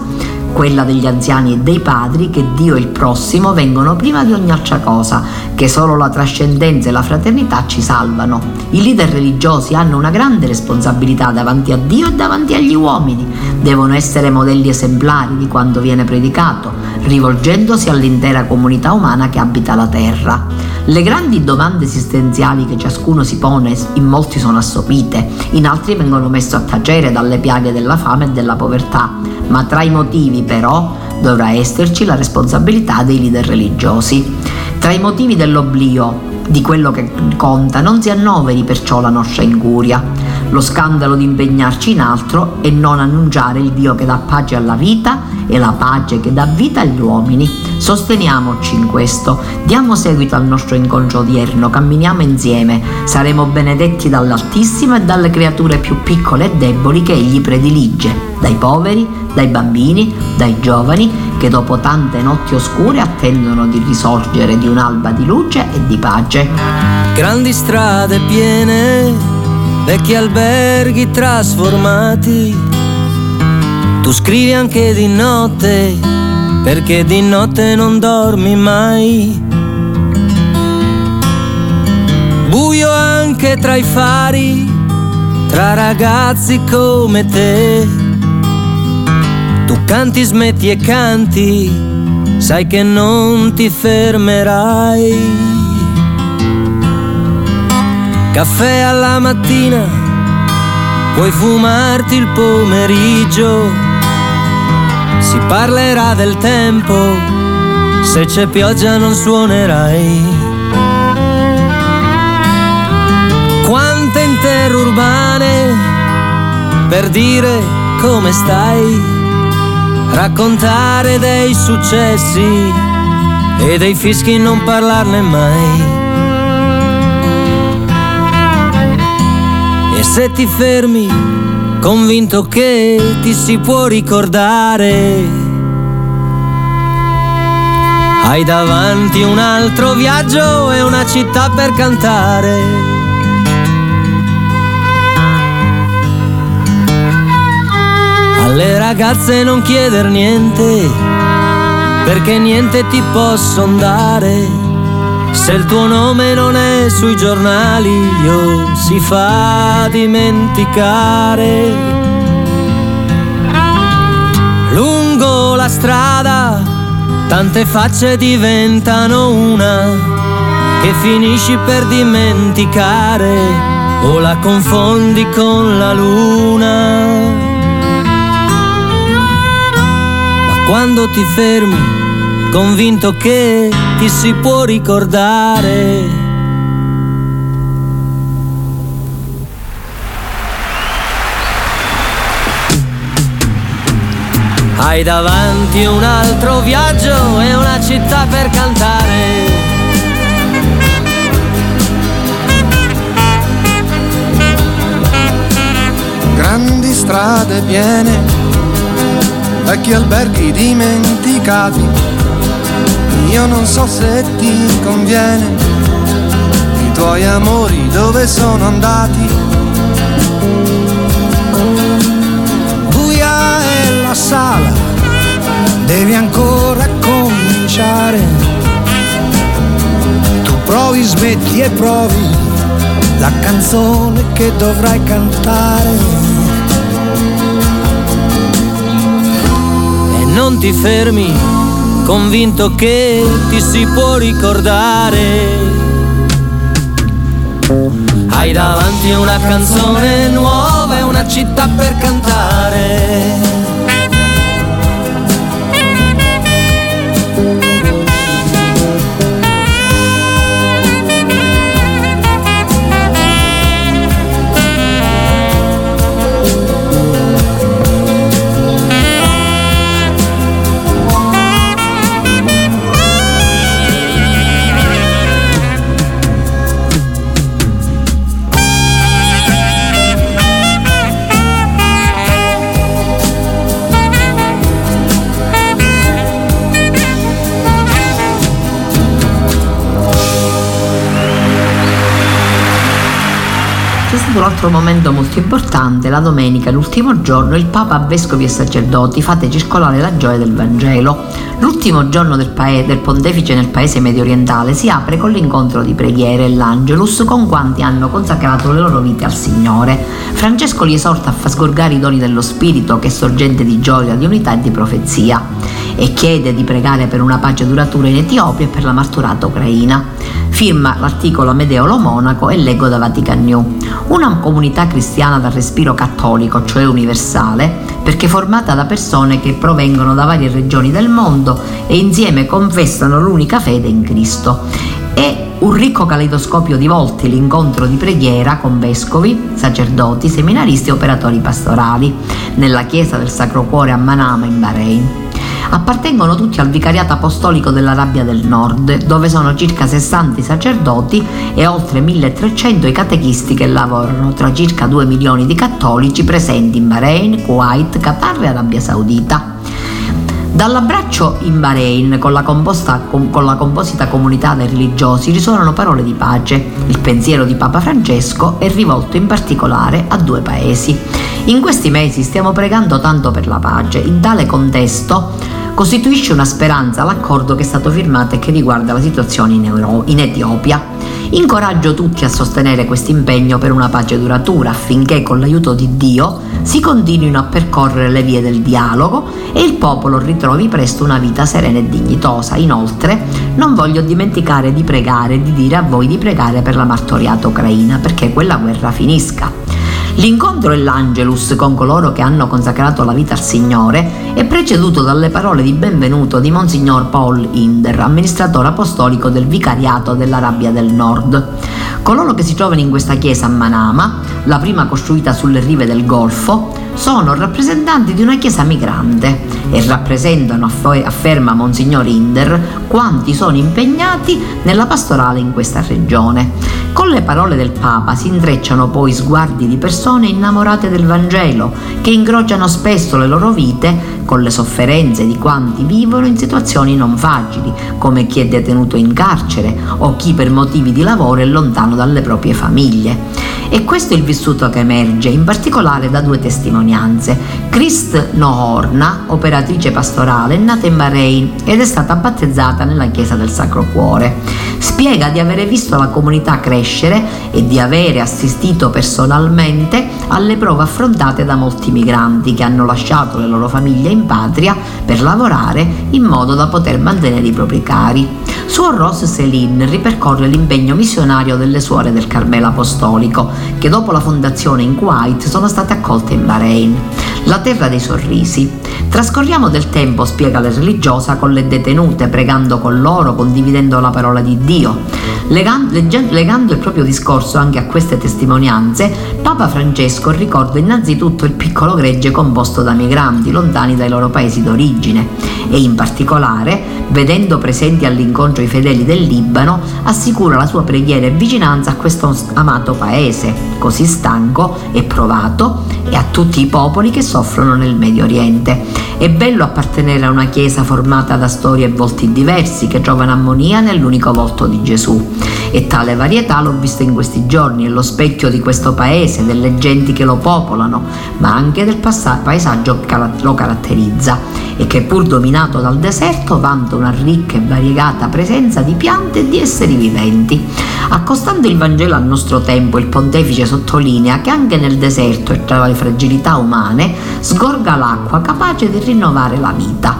quella degli anziani e dei padri, che Dio e il prossimo vengono prima di ogni altra cosa, che solo la trascendenza e la fraternità ci salvano. I leader religiosi hanno una grande responsabilità davanti a Dio e davanti agli uomini. Devono essere modelli esemplari di quanto viene predicato, rivolgendosi all'intera comunità umana che abita la terra. Le grandi domande esistenziali che ciascuno si pone in molti sono assopite, in altri vengono messe a tacere dalle piaghe della fame e della povertà, ma tra i motivi però dovrà esserci la responsabilità dei leader religiosi. Tra i motivi dell'oblio di quello che conta non si annoveri perciò la nostra incuria, lo scandalo di impegnarci in altro e non annunciare il Dio che dà pace alla vita e la pace che dà vita agli uomini. Sosteniamoci in questo, diamo seguito al nostro incontro odierno, camminiamo insieme, saremo benedetti dall'Altissimo e dalle creature più piccole e deboli che Egli predilige, dai poveri, dai bambini, dai giovani che dopo tante notti oscure attendono di risorgere di un'alba di luce e di pace. Grandi strade piene, vecchi alberghi trasformati. Tu scrivi anche di notte, perché di notte non dormi mai. Buio anche tra i fari, tra ragazzi come te tu canti, smetti e canti, sai che non ti fermerai. Caffè alla mattina, puoi fumarti il pomeriggio. Si parlerà del tempo, se c'è pioggia non suonerai. Quante interurbane per dire come stai raccontare dei successi e dei fischi non parlarne mai. E se ti fermi, convinto che ti si può ricordare, hai davanti un altro viaggio e una città per cantare. Alle ragazze non chieder niente, perché niente ti possono dare. Se il tuo nome non è sui giornali, io si fa dimenticare. Lungo la strada, tante facce diventano una, che finisci per dimenticare o la confondi con la luna. Quando ti fermi, convinto che ti si può ricordare. Hai davanti un altro viaggio e una città per cantare. Grandi strade piene vecchi alberghi dimenticati. Io non so se ti conviene, i tuoi amori dove sono andati. Buia è la sala, devi ancora cominciare. Tu provi, smetti e provi la canzone che dovrai cantare non ti fermi, convinto che ti si può ricordare. Hai davanti una canzone nuova e una città per cantare. Un altro momento molto importante, la domenica, l'ultimo giorno, il Papa vescovi e sacerdoti fate circolare la gioia del Vangelo. L'ultimo giorno del, paese, del pontefice nel paese medio orientale si apre con l'incontro di preghiere e l'Angelus con quanti hanno consacrato le loro vite al Signore. Francesco li esorta a far sgorgare i doni dello Spirito che è sorgente di gioia, di unità e di profezia e chiede di pregare per una pace duratura in Etiopia e per la marturata ucraina. Firma l'articolo Amedeolo Monaco e leggo da Vatican New. Una comunità cristiana dal respiro cattolico, cioè universale, perché formata da persone che provengono da varie regioni del mondo e insieme confessano l'unica fede in Cristo. È un ricco caleidoscopio di volti l'incontro di preghiera con vescovi, sacerdoti, seminaristi e operatori pastorali nella chiesa del Sacro Cuore a Manama in Bahrain appartengono tutti al Vicariato Apostolico dell'Arabia del Nord, dove sono circa 60 i sacerdoti e oltre 1300 i catechisti che lavorano tra circa 2 milioni di cattolici presenti in Bahrain, Kuwait, Qatar e Arabia Saudita. Dall'abbraccio in Bahrain con la, composta, con, la, composita comunità dei religiosi risuonano parole di pace. Il pensiero di Papa Francesco è rivolto in particolare a due paesi. In questi mesi stiamo pregando tanto per la pace. In tale contesto costituisce una speranza l'accordo che è stato firmato e che riguarda la situazione in, Euro- in Etiopia. Incoraggio tutti a sostenere questo impegno per una pace duratura affinché con l'aiuto di Dio si continuino a percorrere le vie del dialogo e il popolo ritrovi presto una vita serena e dignitosa. Inoltre non voglio dimenticare di pregare di dire a voi di pregare per la martoriata ucraina perché quella guerra finisca. L'incontro e l'Angelus con coloro che hanno consacrato la vita al Signore è preceduto dalle parole di benvenuto di Monsignor Paul Inder, amministratore apostolico del Vicariato dell'Arabia del Nord. Coloro che si trovano in questa chiesa a Manama, la prima costruita sulle rive del Golfo, sono rappresentanti di una chiesa migrante e rappresentano, afferma Monsignor Inder, quanti sono impegnati nella pastorale in questa regione. Con le parole del Papa si intrecciano poi sguardi di persone innamorate del Vangelo, che incrociano spesso le loro vite con le sofferenze di quanti vivono in situazioni non facili, come chi è detenuto in carcere o chi per motivi di lavoro è lontano dalle proprie famiglie. E questo è il vissuto che emerge, in particolare da due testimonianze. Christ Nohorna, operatrice pastorale, è nata in Bahrain ed è stata battezzata nella chiesa del Sacro Cuore. Spiega di avere visto la comunità crescere e di avere assistito personalmente alle prove affrontate da molti migranti che hanno lasciato le loro famiglie in patria per lavorare in modo da poter mantenere i propri cari. Suor Rose Céline ripercorre l'impegno missionario delle suore del Carmelo Apostolico che dopo la fondazione in Kuwait sono state accolte in Bahrain, la terra dei sorrisi. Trascorriamo del tempo, spiega la religiosa, con le detenute, pregando con loro, condividendo la parola di Dio. Legando, il proprio discorso anche a queste testimonianze, Papa Francesco ricorda innanzitutto il piccolo gregge composto da migranti lontani dai loro paesi d'origine e in particolare, vedendo presenti all'incontro i fedeli del Libano, assicura la sua preghiera e vicinanza a questo amato paese, così stanco e provato, e a tutti i popoli che soffrono nel Medio Oriente. È bello appartenere a una chiesa formata da storie e volti diversi che trovano armonia nell'unico volto di Gesù. E tale varietà l'ho vista in questi giorni, è lo specchio di questo paese, delle genti che lo popolano, ma anche del paesaggio che lo caratterizza e che pur dominato dal deserto vanta una ricca e variegata presenza di piante e di esseri viventi. Accostando il Vangelo al nostro tempo, il pontefice sottolinea che anche nel deserto e tra le fragilità umane sgorga l'acqua capace di rinnovare la vita.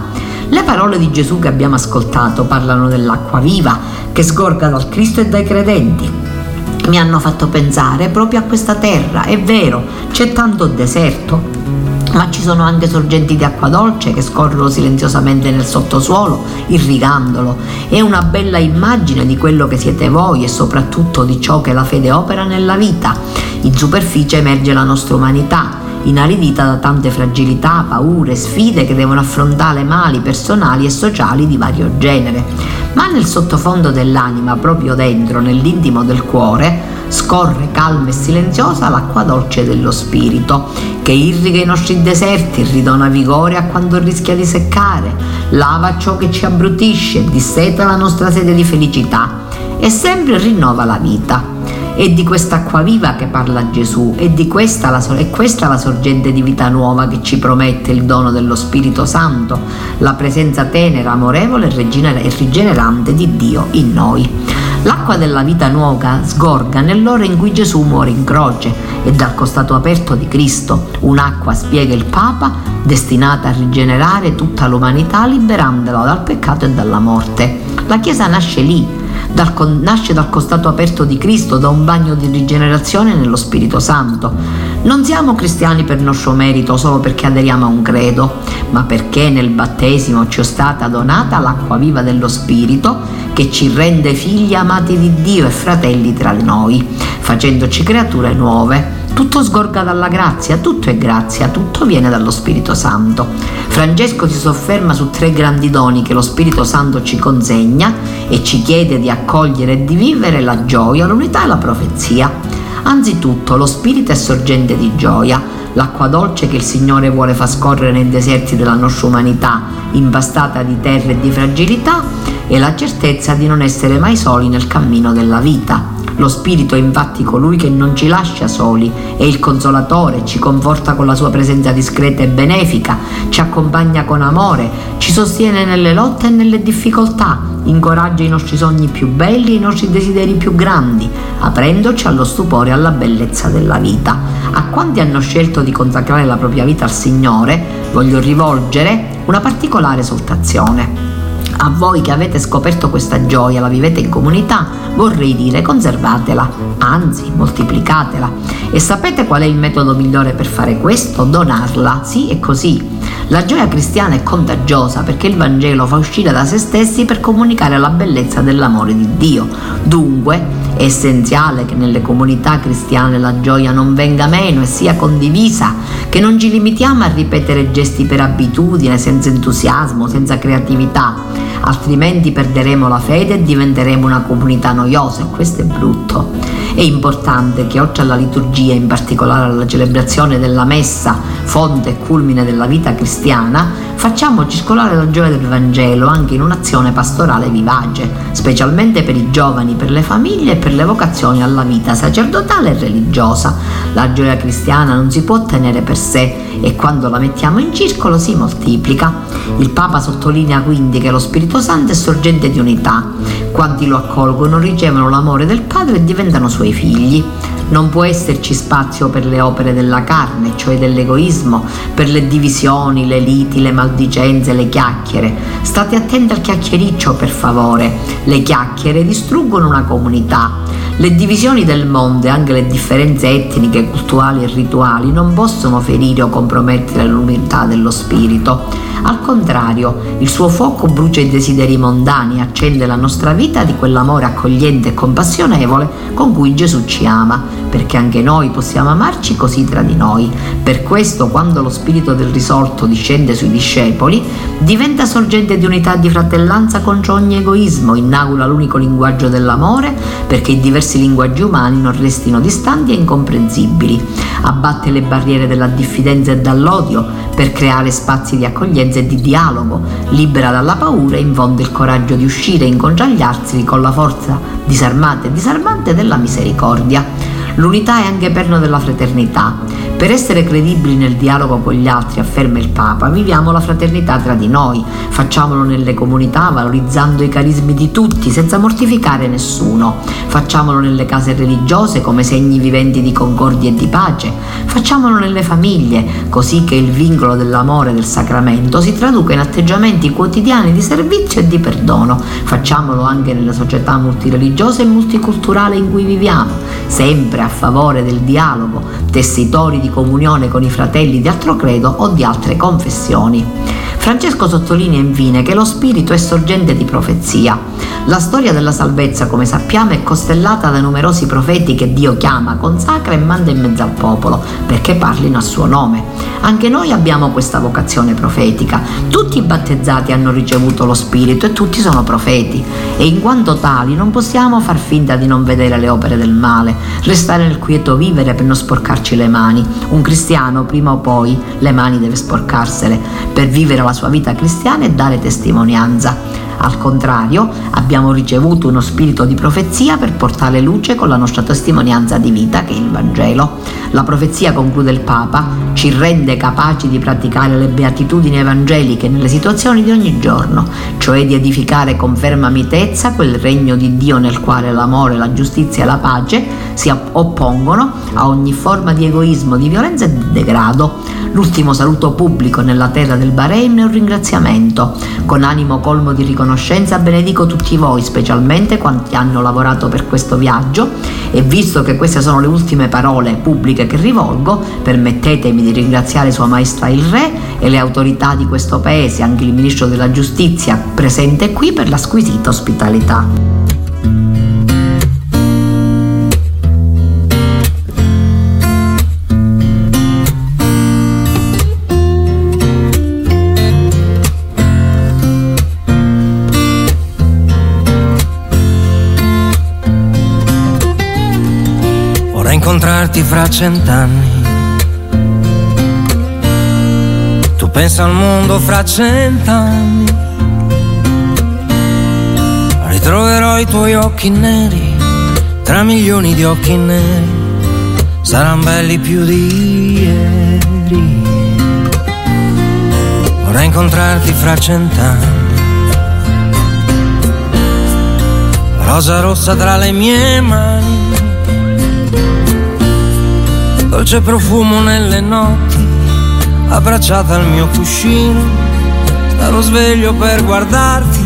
Le parole di Gesù che abbiamo ascoltato parlano dell'acqua viva che sgorga dal Cristo e dai credenti. Mi hanno fatto pensare proprio a questa terra, è vero, c'è tanto deserto, ma ci sono anche sorgenti di acqua dolce che scorrono silenziosamente nel sottosuolo, irrigandolo. È una bella immagine di quello che siete voi e soprattutto di ciò che la fede opera nella vita. In superficie emerge la nostra umanità, inaridita da tante fragilità, paure, sfide che devono affrontare mali personali e sociali di vario genere. Ma nel sottofondo dell'anima, proprio dentro, nell'intimo del cuore, scorre calma e silenziosa l'acqua dolce dello spirito, che irriga i nostri deserti, ridona vigore a quando rischia di seccare, lava ciò che ci abbrutisce, disseta la nostra sede di felicità e sempre rinnova la vita. È di quest'acqua viva che parla Gesù, è di questa la, è questa la sorgente di vita nuova che ci promette il dono dello Spirito Santo, la presenza tenera, amorevole e rigenerante di Dio in noi. L'acqua della vita nuova sgorga nell'ora in cui Gesù muore in croce e dal costato aperto di Cristo. Un'acqua, spiega il Papa, destinata a rigenerare tutta l'umanità liberandola dal peccato e dalla morte. La Chiesa nasce lì, dal, nasce dal costato aperto di Cristo, da un bagno di rigenerazione nello Spirito Santo. Non siamo cristiani per nostro merito solo perché aderiamo a un credo, ma perché nel battesimo ci è stata donata l'acqua viva dello Spirito che ci rende figli amati di Dio e fratelli tra noi, facendoci creature nuove. Tutto sgorga dalla grazia, tutto è grazia, tutto viene dallo Spirito Santo. Francesco si sofferma su tre grandi doni che lo Spirito Santo ci consegna e ci chiede di accogliere e di vivere la gioia, l'unità e la profezia. Anzitutto lo Spirito è sorgente di gioia, l'acqua dolce che il Signore vuole far scorrere nei deserti della nostra umanità, impastata di terra e di fragilità, e la certezza di non essere mai soli nel cammino della vita. Lo Spirito è infatti colui che non ci lascia soli, è il consolatore, ci conforta con la sua presenza discreta e benefica, ci accompagna con amore, ci sostiene nelle lotte e nelle difficoltà, incoraggia i nostri sogni più belli e i nostri desideri più grandi, aprendoci allo stupore e alla bellezza della vita. A quanti hanno scelto di consacrare la propria vita al Signore, voglio rivolgere una particolare esortazione. A voi che avete scoperto questa gioia, la vivete in comunità, vorrei dire conservatela, anzi moltiplicatela. E sapete qual è il metodo migliore per fare questo? Donarla, sì, è così. La gioia cristiana è contagiosa perché il Vangelo fa uscire da se stessi per comunicare la bellezza dell'amore di Dio. Dunque, è essenziale che nelle comunità cristiane la gioia non venga meno e sia condivisa, che non ci limitiamo a ripetere gesti per abitudine, senza entusiasmo, senza creatività, altrimenti perderemo la fede e diventeremo una comunità noiosa e questo è brutto. È importante che oltre alla liturgia, in particolare alla celebrazione della messa, fonte e culmine della vita cristiana, facciamo circolare la gioia del Vangelo anche in un'azione pastorale vivace, specialmente per i giovani, per le famiglie e per le vocazioni alla vita sacerdotale e religiosa. La gioia cristiana non si può tenere per sé e quando la mettiamo in circolo si moltiplica. Il Papa sottolinea quindi che lo Spirito Santo è sorgente di unità. Quanti lo accolgono ricevono l'amore del Padre e diventano suoi figli. Non può esserci spazio per le opere della carne, cioè dell'egoismo, per le divisioni, le liti, le maldicenze, le chiacchiere. State attenti al chiacchiericcio, per favore. Le chiacchiere distruggono una comunità. Le divisioni del mondo e anche le differenze etniche, culturali e rituali non possono ferire o compromettere l'umiltà dello spirito. Al contrario, il suo fuoco brucia i desideri mondani, accende la nostra vita di quell'amore accogliente e compassionevole con cui Gesù ci ama, perché anche noi possiamo amarci così tra di noi. Per questo, quando lo spirito del risorto discende sui discepoli, diventa sorgente di unità e di fratellanza contro ogni egoismo, inaugura l'unico linguaggio dell'amore, perché i diversi linguaggi umani non restino distanti e incomprensibili. Abbatte le barriere della diffidenza e dall'odio per creare spazi di accoglienza mezzi di dialogo, libera dalla paura e infonde il coraggio di uscire e incontragliarsi con la forza disarmata e disarmante della misericordia. L'unità è anche perno della fraternità. Per essere credibili nel dialogo con gli altri, afferma il Papa, viviamo la fraternità tra di noi, facciamolo nelle comunità valorizzando i carismi di tutti senza mortificare nessuno, facciamolo nelle case religiose come segni viventi di concordia e di pace, facciamolo nelle famiglie, così che il vincolo dell'amore del sacramento si traduca in atteggiamenti quotidiani di servizio e di perdono, facciamolo anche nelle società multireligiose e multiculturali in cui viviamo, sempre a favore del dialogo, tessitori di comunione con i fratelli di altro credo o di altre confessioni. Francesco sottolinea infine che lo spirito è sorgente di profezia. La storia della salvezza, come sappiamo, è costellata da numerosi profeti che Dio chiama, consacra e manda in mezzo al popolo perché parlino a suo nome. Anche noi abbiamo questa vocazione profetica. Tutti i battezzati hanno ricevuto lo spirito e tutti sono profeti e in quanto tali non possiamo far finta di non vedere le opere del male, restare nel quieto vivere per non sporcarci le mani. Un cristiano prima o poi le mani deve sporcarsele per vivere la sua vita cristiana e dare testimonianza. Al contrario, abbiamo ricevuto uno spirito di profezia per portare luce con la nostra testimonianza di vita che è il Vangelo. La profezia, conclude il Papa, ci rende capaci di praticare le beatitudini evangeliche nelle situazioni di ogni giorno, cioè di edificare con ferma mitezza quel regno di Dio nel quale l'amore, la giustizia e la pace si oppongono a ogni forma di egoismo, di violenza e di degrado. L'ultimo saluto pubblico nella terra del Bahrain è un ringraziamento. Con animo colmo di riconoscenza benedico tutti voi, specialmente quanti hanno lavorato per questo viaggio e visto che queste sono le ultime parole pubbliche che rivolgo, permettetemi di ringraziare Sua Maestà il Re e le autorità di questo paese, anche il Ministro della Giustizia presente qui per la squisita ospitalità. Incontrarti fra cent'anni. Tu pensa al mondo fra cent'anni. Ritroverò i tuoi occhi neri tra milioni di occhi neri. Saranno belli più di ieri. Vorrei incontrarti fra cent'anni. Rosa rossa tra le mie mani dolce profumo nelle notti, abbracciata al mio cuscino, starò sveglio per guardarti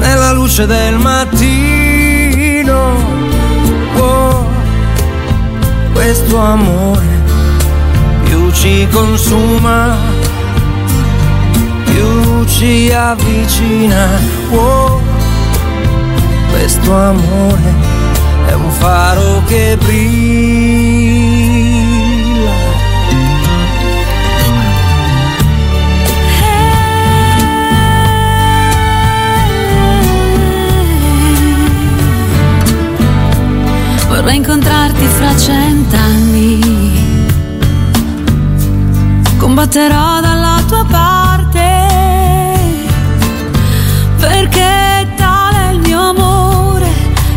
nella luce del mattino. Oh, questo amore più ci consuma, più ci avvicina. Oh, questo amore è un faro che brilla vorrei incontrarti fra cent'anni. Combatterò dalla tua parte, perché tale è il mio amore,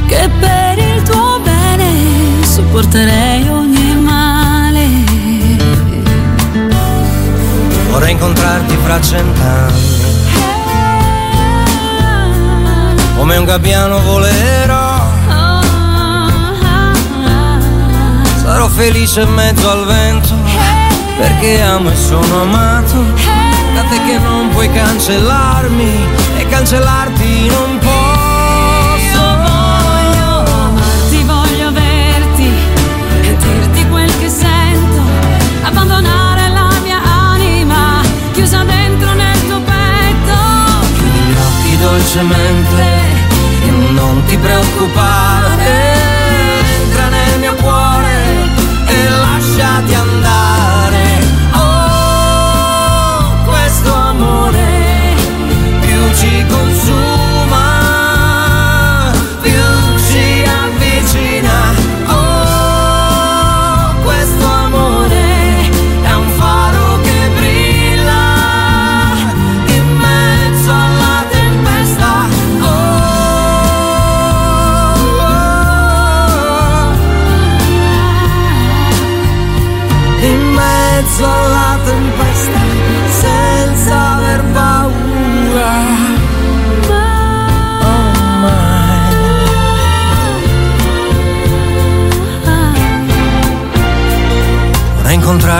che per il tuo bene sopporterei ogni male. Vorrei incontrarti fra cent'anni. Come un gabbiano volerò Sarò felice in mezzo al vento perché amo e sono amato. Da te che non puoi cancellarmi e cancellarti non posso. Voglio amarti, voglio averti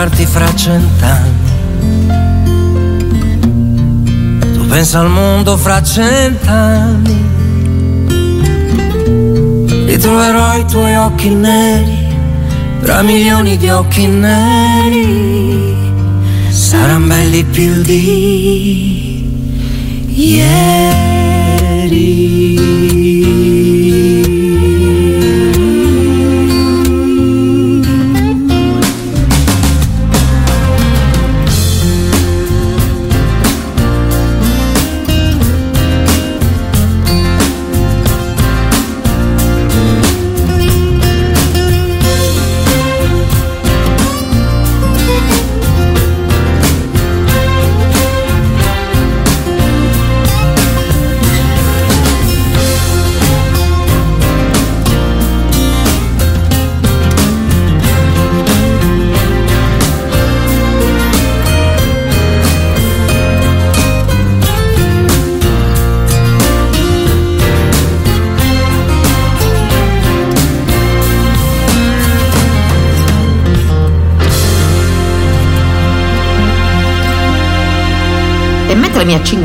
Incontrarti fra cent'anni. Tu pensa al mondo fra cent'anni. Ritroverò i tuoi occhi neri tra milioni di occhi neri saranno belli più di ieri.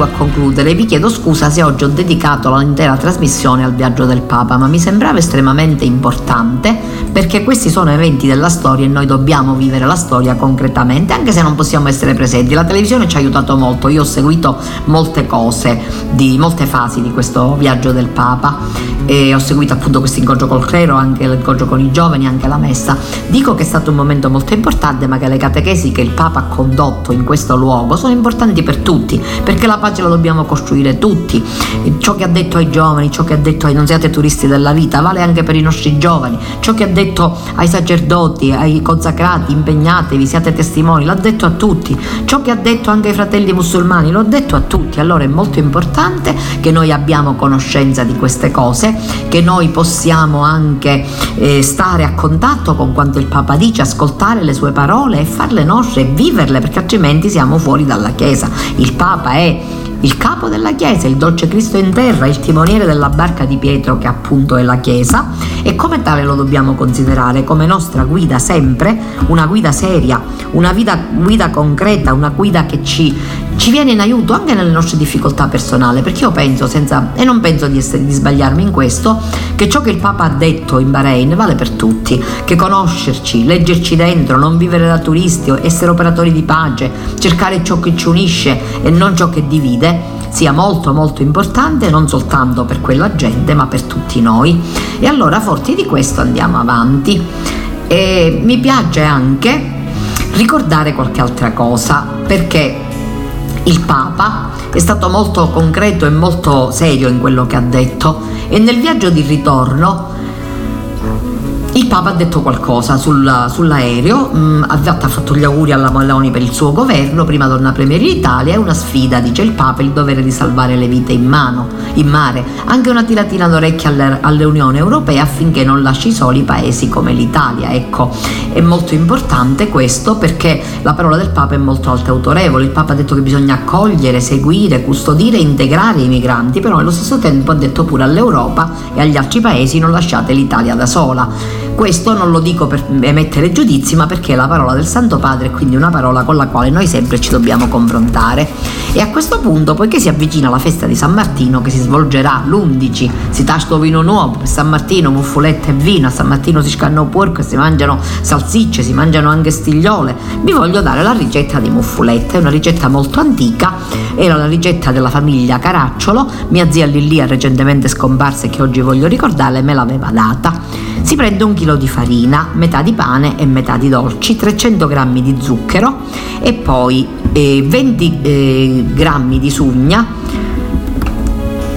A concludere, vi chiedo scusa se oggi ho dedicato l'intera trasmissione al viaggio del Papa, ma mi sembrava estremamente importante perché questi sono eventi della storia e noi dobbiamo vivere la storia concretamente, anche se non possiamo essere presenti. La televisione ci ha aiutato molto, io ho seguito molte cose, di, molte fasi di questo viaggio del Papa e ho seguito appunto questo incontro col clero, anche l'incontro con i giovani, anche la messa. Dico che è stato un momento molto importante, ma che le catechesi che il Papa ha condotto in questo luogo sono importanti per tutti, perché la pace la dobbiamo costruire tutti. Ciò che ha detto ai giovani, ciò che ha detto ai non siate turisti della vita, vale anche per i nostri giovani. Ciò che ha detto ai sacerdoti, ai consacrati, impegnatevi, siate testimoni, l'ha detto a tutti. Ciò che ha detto anche ai fratelli musulmani, l'ho detto a tutti. Allora è molto importante che noi abbiamo conoscenza di queste cose, che noi possiamo anche eh, stare a contatto con quanto il Papa dice, ascoltare le sue parole e farle nostre e viverle, perché altrimenti siamo fuori dalla Chiesa. Il Papa è il capo della Chiesa, il dolce Cristo in terra, il timoniere della barca di Pietro che appunto è la Chiesa. E come tale lo dobbiamo considerare? Come nostra guida sempre, una guida seria, una guida, guida concreta, una guida che ci, ci, viene in aiuto anche nelle nostre difficoltà personali, perché io penso, senza, e non penso di, essere, di sbagliarmi in questo, che ciò che il Papa ha detto in Bahrain vale per tutti, che conoscerci, leggerci dentro, non vivere da turisti, essere operatori di pace, cercare ciò che ci unisce e non ciò che divide, sia molto molto importante non soltanto per quella gente ma per tutti noi. E allora forti di questo andiamo avanti. E mi piace anche ricordare qualche altra cosa perché il Papa è stato molto concreto e molto serio in quello che ha detto e nel viaggio di ritorno il Papa ha detto qualcosa sul, sull'aereo, mh, mm, ha fatto gli auguri alla Meloni per il suo governo, prima donna premier d'Italia, è una sfida, dice il Papa, il dovere di salvare le vite in mano, in mare, anche una tiratina d'orecchia all'Unione Europea affinché non lasci soli paesi come l'Italia. Ecco, è molto importante questo perché la parola del Papa è molto alta e autorevole, il Papa ha detto che bisogna accogliere, seguire, custodire e integrare i migranti, però allo stesso tempo ha detto pure all'Europa e agli altri paesi non lasciate l'Italia da sola. Questo non lo dico per emettere giudizi, ma perché è la parola del Santo Padre è quindi una parola con la quale noi sempre ci dobbiamo confrontare. E a questo punto, poiché si avvicina la festa di San Martino, che si svolgerà l'11, si tasto vino nuovo, per San Martino muffuletta e vino, a San Martino si scanno porco si mangiano salsicce, si mangiano anche stigliole, vi voglio dare la ricetta di muffuletta, è una ricetta molto antica, era la ricetta della famiglia Caracciolo, mia zia Lillia recentemente scomparsa e che oggi voglio ricordare me l'aveva data. Si prende un chilo di farina, metà di pane e metà di dolci, 300 g di zucchero e poi eh, 20 eh, g di sugna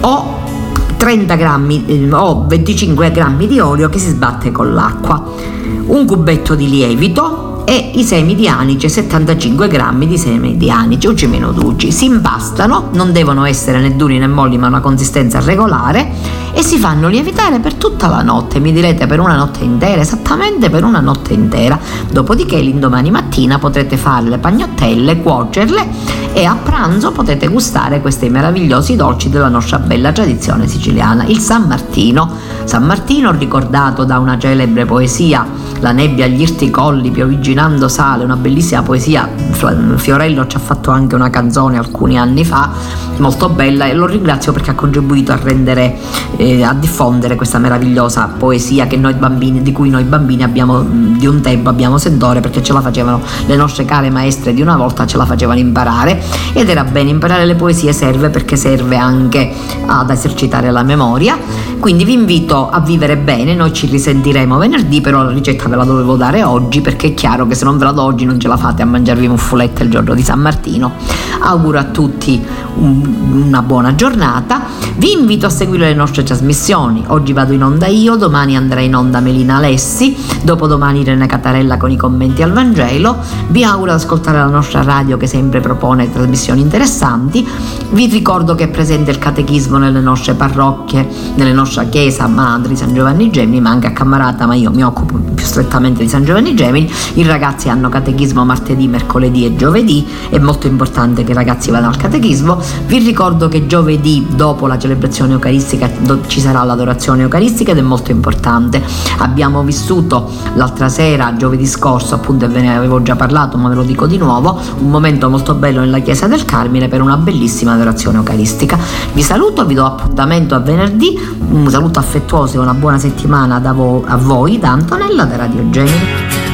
o 30 grammi eh, o 25 g di olio che si sbatte con l'acqua, un cubetto di lievito e i semi di anice, 75 grammi di semi di anice, uci meno duci. Si impastano, non devono essere né duri né molli ma una consistenza regolare e si fanno lievitare per tutta la notte, mi direte per una notte intera, esattamente per una notte intera. Dopodiché l'indomani mattina potrete fare le pagnottelle, cuocerle e a pranzo potete gustare questi meravigliosi dolci della nostra bella tradizione siciliana, il San Martino. San Martino ricordato da una celebre poesia, La nebbia agli irti colli, piovigginando sale, una bellissima poesia, Fiorello ci ha fatto anche una canzone alcuni anni fa, molto bella e lo ringrazio perché ha contribuito a rendere, eh, a diffondere questa meravigliosa poesia bambini, di cui noi bambini abbiamo di un tempo abbiamo sentore perché ce la facevano le nostre care maestre di una volta, ce la facevano imparare ed era bene imparare le poesie serve perché serve anche ad esercitare la memoria. Quindi vi invito a vivere bene noi ci risentiremo venerdì però la ricetta ve la dovevo dare oggi perché è chiaro che se non ve la do oggi non ce la fate a mangiarvi muffulette il giorno di San Martino auguro a tutti un, una buona giornata vi invito a seguire le nostre trasmissioni oggi vado in onda io domani andrà in onda Melina Alessi dopodomani Irene Catarella con i commenti al Vangelo vi auguro di ascoltare la nostra radio che sempre propone trasmissioni interessanti. Vi ricordo che è presente il catechismo nelle nostre parrocchie, nella nostra chiesa madri San Giovanni Gemini, ma anche a Cammarata, ma io mi occupo più strettamente di San Giovanni Gemini. I ragazzi hanno catechismo martedì, mercoledì e giovedì, è molto importante che i ragazzi vadano al catechismo. Vi ricordo che giovedì dopo la celebrazione eucaristica ci sarà l'adorazione eucaristica ed è molto importante. Abbiamo vissuto l'altra sera, giovedì scorso, appunto ve ne avevo già parlato, ma ve lo dico di nuovo, un momento molto bello nella chiesa del Carmine per una bellissima adorazione eucaristica. Vi saluto, vi do appuntamento a venerdì, un saluto affettuoso e una buona settimana da vo- a voi da Antonella da Radio Genere.